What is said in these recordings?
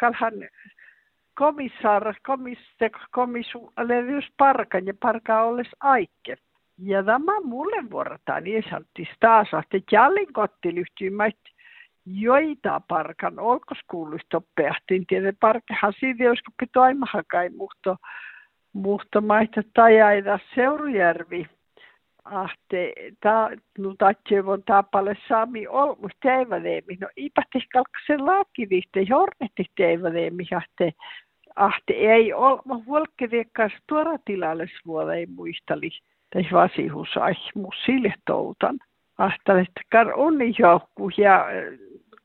kalhan komissaar, komiste, komissu, levyys parkan ja parka olles aikke. Ja tämä mulle vuorotaan niin sanottiin taas, että jallin kottilyhtymäistä joita parkan olkoskuuluista oppeahtiin. Tiedä parkkehan siitä, josko pitää aimahakai, mutta, mutta maita tajaida Seurujärvi. Ahte, ta, nu tatjevon tapalle saami olmus teivadeemi. No ipäti kalkkasen laakivihte, jornetti teivadeemi, ahte, ahte ei olma huolkkeviekkaas tuora tilalle suola ei muistali. Tai vasihus aimus sille toutan. Ahte, että kar onni joukku ja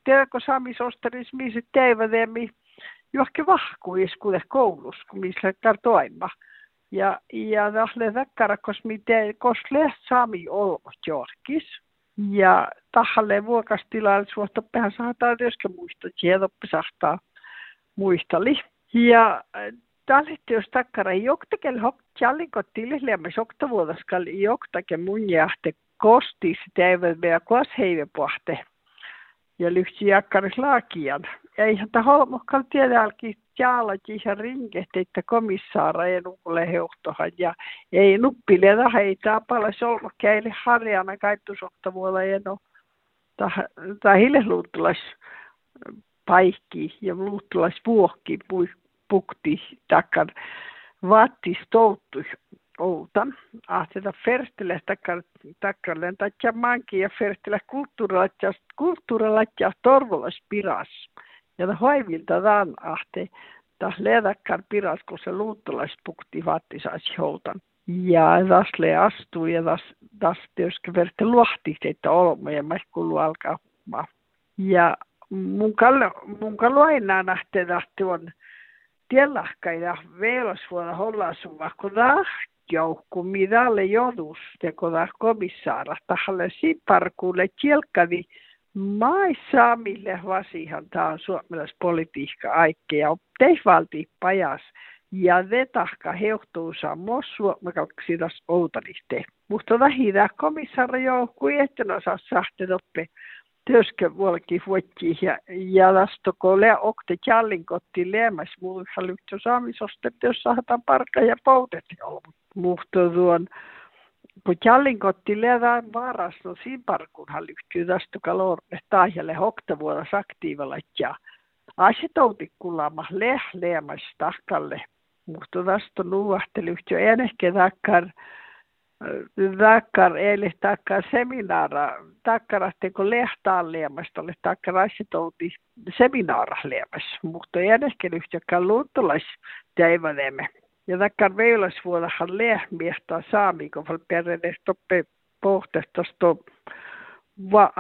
tiedätkö Sami Sosteris, missä teivademi johonkin vahkuiskuille koulussa, kun missä kartoima. Ja, tähle väkkärä, kos miten, kos Sami olmot johkis. Ja tahalle vuokastilalle suosta pehän saataan työskä muista, sieloppi sahtaa muistali. Ja tälle jos takkara joktakel hok jallinko tilille, sokta vuodaskal joktake mun jahte kosti sitä eivät vielä kuas heivepohte ja lyhti jakkaris laakian. Eihän tämä holmokkal tiedä alki jaalakin ja rinkehti, että komissaara ei nukulle heuhtohan. Ja ei nuppileta heitä apalla solmo käille harjana kaittusoktavuolla ja no tai hille luuttulais paikki ja luuttulais vuokki pukti takkan vattis touttui outan. Ahteta ferstille takkar, takkarleen tatja manki ja ferstille kulttuurilatja torvolas piras. Ja ta hoivilta dan ahte ta ledakkar piras, kun se luuttolaispukti vattisaisi houtan. Ja tas le astuu ja tas, tas tietysti verte luohti, että olmo ja mä kuulu alkaa Ja mun kallo, mun kallo aina nähtee on tiellahka ja veilosvuonna hollasuva, kun joukku midalle jodus tekoda komissaara tahalle siparkuulle kielkadi mille vasihan. Tämä on suomalaispolitiikka aikke ja teihvalti pajas. Ja vetahka heuhtuu saamos suomalaisidas outaniste. Mutta vähidä komissaara joukku etten osaa sahte oppe työskö vuolki ja ja lastoko le okte jallin kotti leemäs muu halyhtö saamisosta jos saadaan parka ja poutet. Ollut mutta tuon, kun Jallin kotti levää varas, no siinä parkunhan lyhtyy tästä kalorne taihelle hoktavuodas aktiivalla ja asetouti kulama lehleemäs tahkalle. Mutta tästä nuvahteli yhtiö enehke takkar, takkar eilen takkar seminaara, takkar kun lehtaan liemästä oli takkar asetouti seminaara liemässä. Mutta enehke yhtiökään luuttolais teivänemme ja tackar veilasvuodahan lehmiehtaa saami, kun val perede stoppe pohtestasta va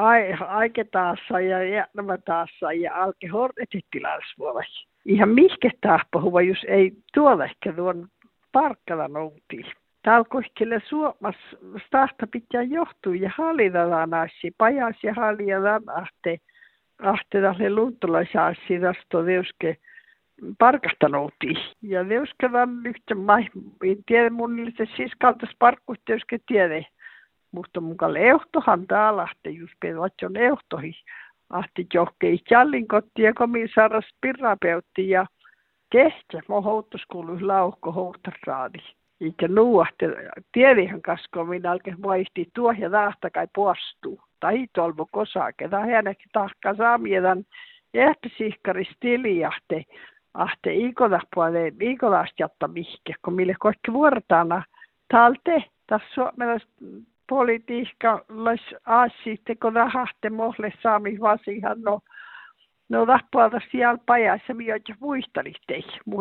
aiketaassa ja jättämätaassa ja alke hornetittilaisvuodas. Ihan mihke tahpahuva, jos ei tuolla ehkä tuon parkkala nouti. Talkoiskelle Suomas stahta pitää johtua ja hallita naisi, pajas ja hallita ahte, ahte tälle luuntolaisassi tästä deuske parkastanoutiin. Ja neuskavan yhtä mai, en tiedä mun se siskaltas parkkuista, jos tiedä. Mutta mukaan leuhtohan täällä lähti, just pelatjon leuhtohi. Ahti johkei jallin kotti ja komissaaras pirrapeutti ja tehtä. Mä houtoskuulu lauhko houtasraadi. Eikä nuuhti, tiedihän kasko, minä alkoi vaihti tuo ja tahta kai puostuu. Tai tolvo kosake, tai hänäkin tahkaa saamiedan ehtäsiihkari stilijahte ahte ikolahpuolelle ikolahjatta mihke, kun mille kaikki vuorotana talte tässä suomalais politiikka lais aasitte, kun rahahte mohle saami vasihan no No lahpuolta siellä pajassa minä jo muistelitte.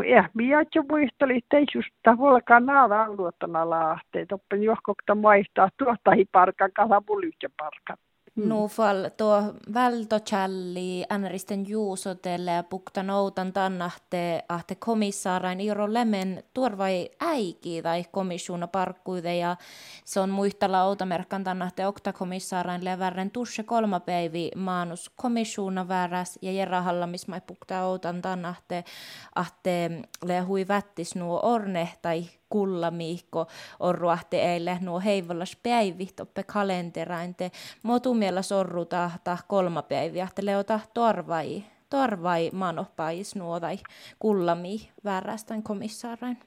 Eh, minä jo muistelitte just tavallaan naala aluettana lahteet. Oppen johkokta maistaa tuota hiparkan kalapulyhjä parkan. Mm. Nu fall tuo vältochalli äänäristen juusotelle ja pukta noutan tannahte ahte komissaarain Iro Lemen tuorvai äiki tai komissiona parkkuide ja se on muistella outamerkan tannahte okta komissaarain levärren tusse kolma päivi maanus komissiona vääräs ja jerahalla missä pukta outan tannahte ahte lehui vättis nuo orne tai kullamihko on ruahte eille nuo heivallas päivit oppe kalenterainte. Motu miellä sorru tahta kolma päiviä, leota torvai torvai manopais nuo tai kullami väärästään komissaarain?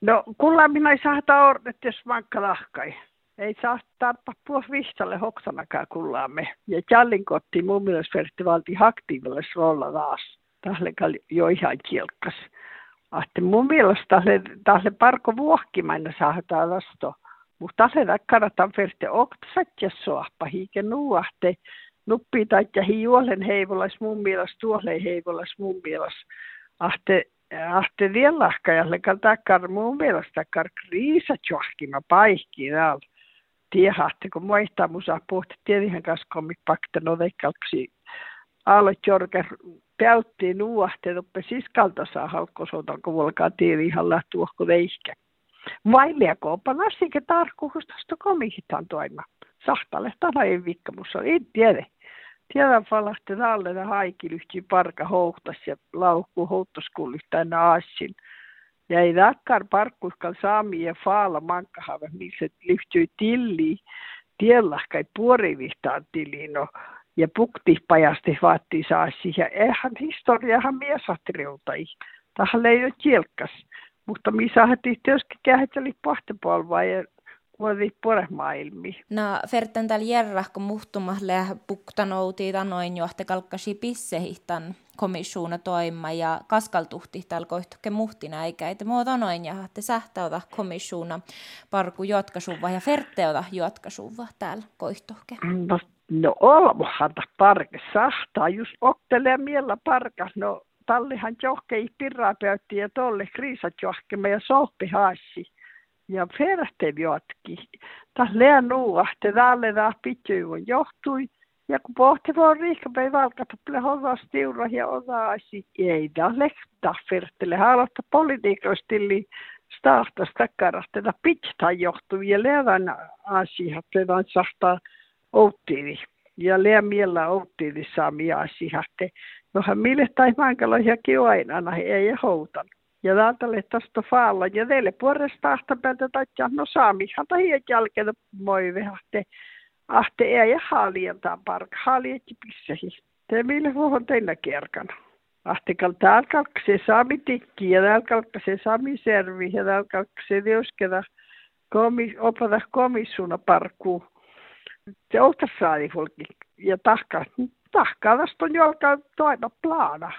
No kullami ei saa taordet, jos vankka lahkai. Ei saa tarpa puhua vistalle hoksanakaan kullaamme. Ja Jallin kotti mun mielestä valti aktiiville rolla taas. Tähle jo ihan kielkas. Ahte mun mielestä tälle, parko vuokkimaina saadaan vasto. Mutta tälle kannattaa verti oktasat ja sohpa hiike nuahte. Nuppi tai hiuolen heivolas mun mielestä, tuolle heivolas mun mielestä. Ahte, ahte vielahkajalle takkar mun mielestä takkar kriisa johkima paikki täällä. Tiehahte, kun muistaa musa puhti tiedihän kanssa komik pakta no veikkalksi. Jorker täyttiin nuohteen oppe siskalta saa halkkosotan, kun volkaa tiiri ihan lähtuohko veihkä. Vaimia koopan asike tarkkuustosta komihitaan toima. Sahtalle ei vikka, musta ei tiedä. Tiedän falahti alle ja haiki lyhti parka houhtas ja laukku houtoskullista aina aasin. Ja ei rakkar parkkuskal saami ja faala mankkahave, missä lyhtyi tilli. Tiellahkai puorivihtaan tiliin. Ja pukti-pajasti vaatti saasi. Ja eihän historiahan miesahtriutai. Tähän ei ole kielkas. Mutta missä heti tietysti kähteli pahtepolvaa ja kuoli maailmi. No, Ferten tällä järrahko muhtumalle puktanouti noin johte kalkkasi pissehihtan komissuuna toima ja kaskaltuhti täällä koihtuke muhtina eikä että muuta noin ja te sähtäota komissuuna parku jotkasuva ja Ferteota jotkasuva täällä koihtuke. No No olmohan parke sahtaa, just oktelee miellä parkas, no tallihan johkei pirraa pöytti ja tolle kriisat johkemme ja sohpi haassi. Ja ferste jotki. Tas leän nuuahte tälle taas pittyy johtui. Ja kun pohti voi riikkapei valkata plehovas tiura ja osaasi. Ei tälle taffertele halota politiikoistilli stahtas takkarahtena pitää johtui ja levän asiat levän sahtaa outtiini. Ja lea miellä outtiini saami asiatte. Nohan mille tai mankaloisia aina ei houtan. Ja täältä tästä faalla. Ja teille puolesta tahta päätä takia, no saamihan tai jälkeen moi vehahte. Ahte ei haalientaan parka. Haalietti pissehi. Te mille vuohon teillä kierkana. Ahtekal täällä se saami tikki ja täällä se saami servi ja täällä se liuskeda komi, opata komissuna parkuu se ottasaari folki ja tahka, tahkaa tästä on jolka toima plana.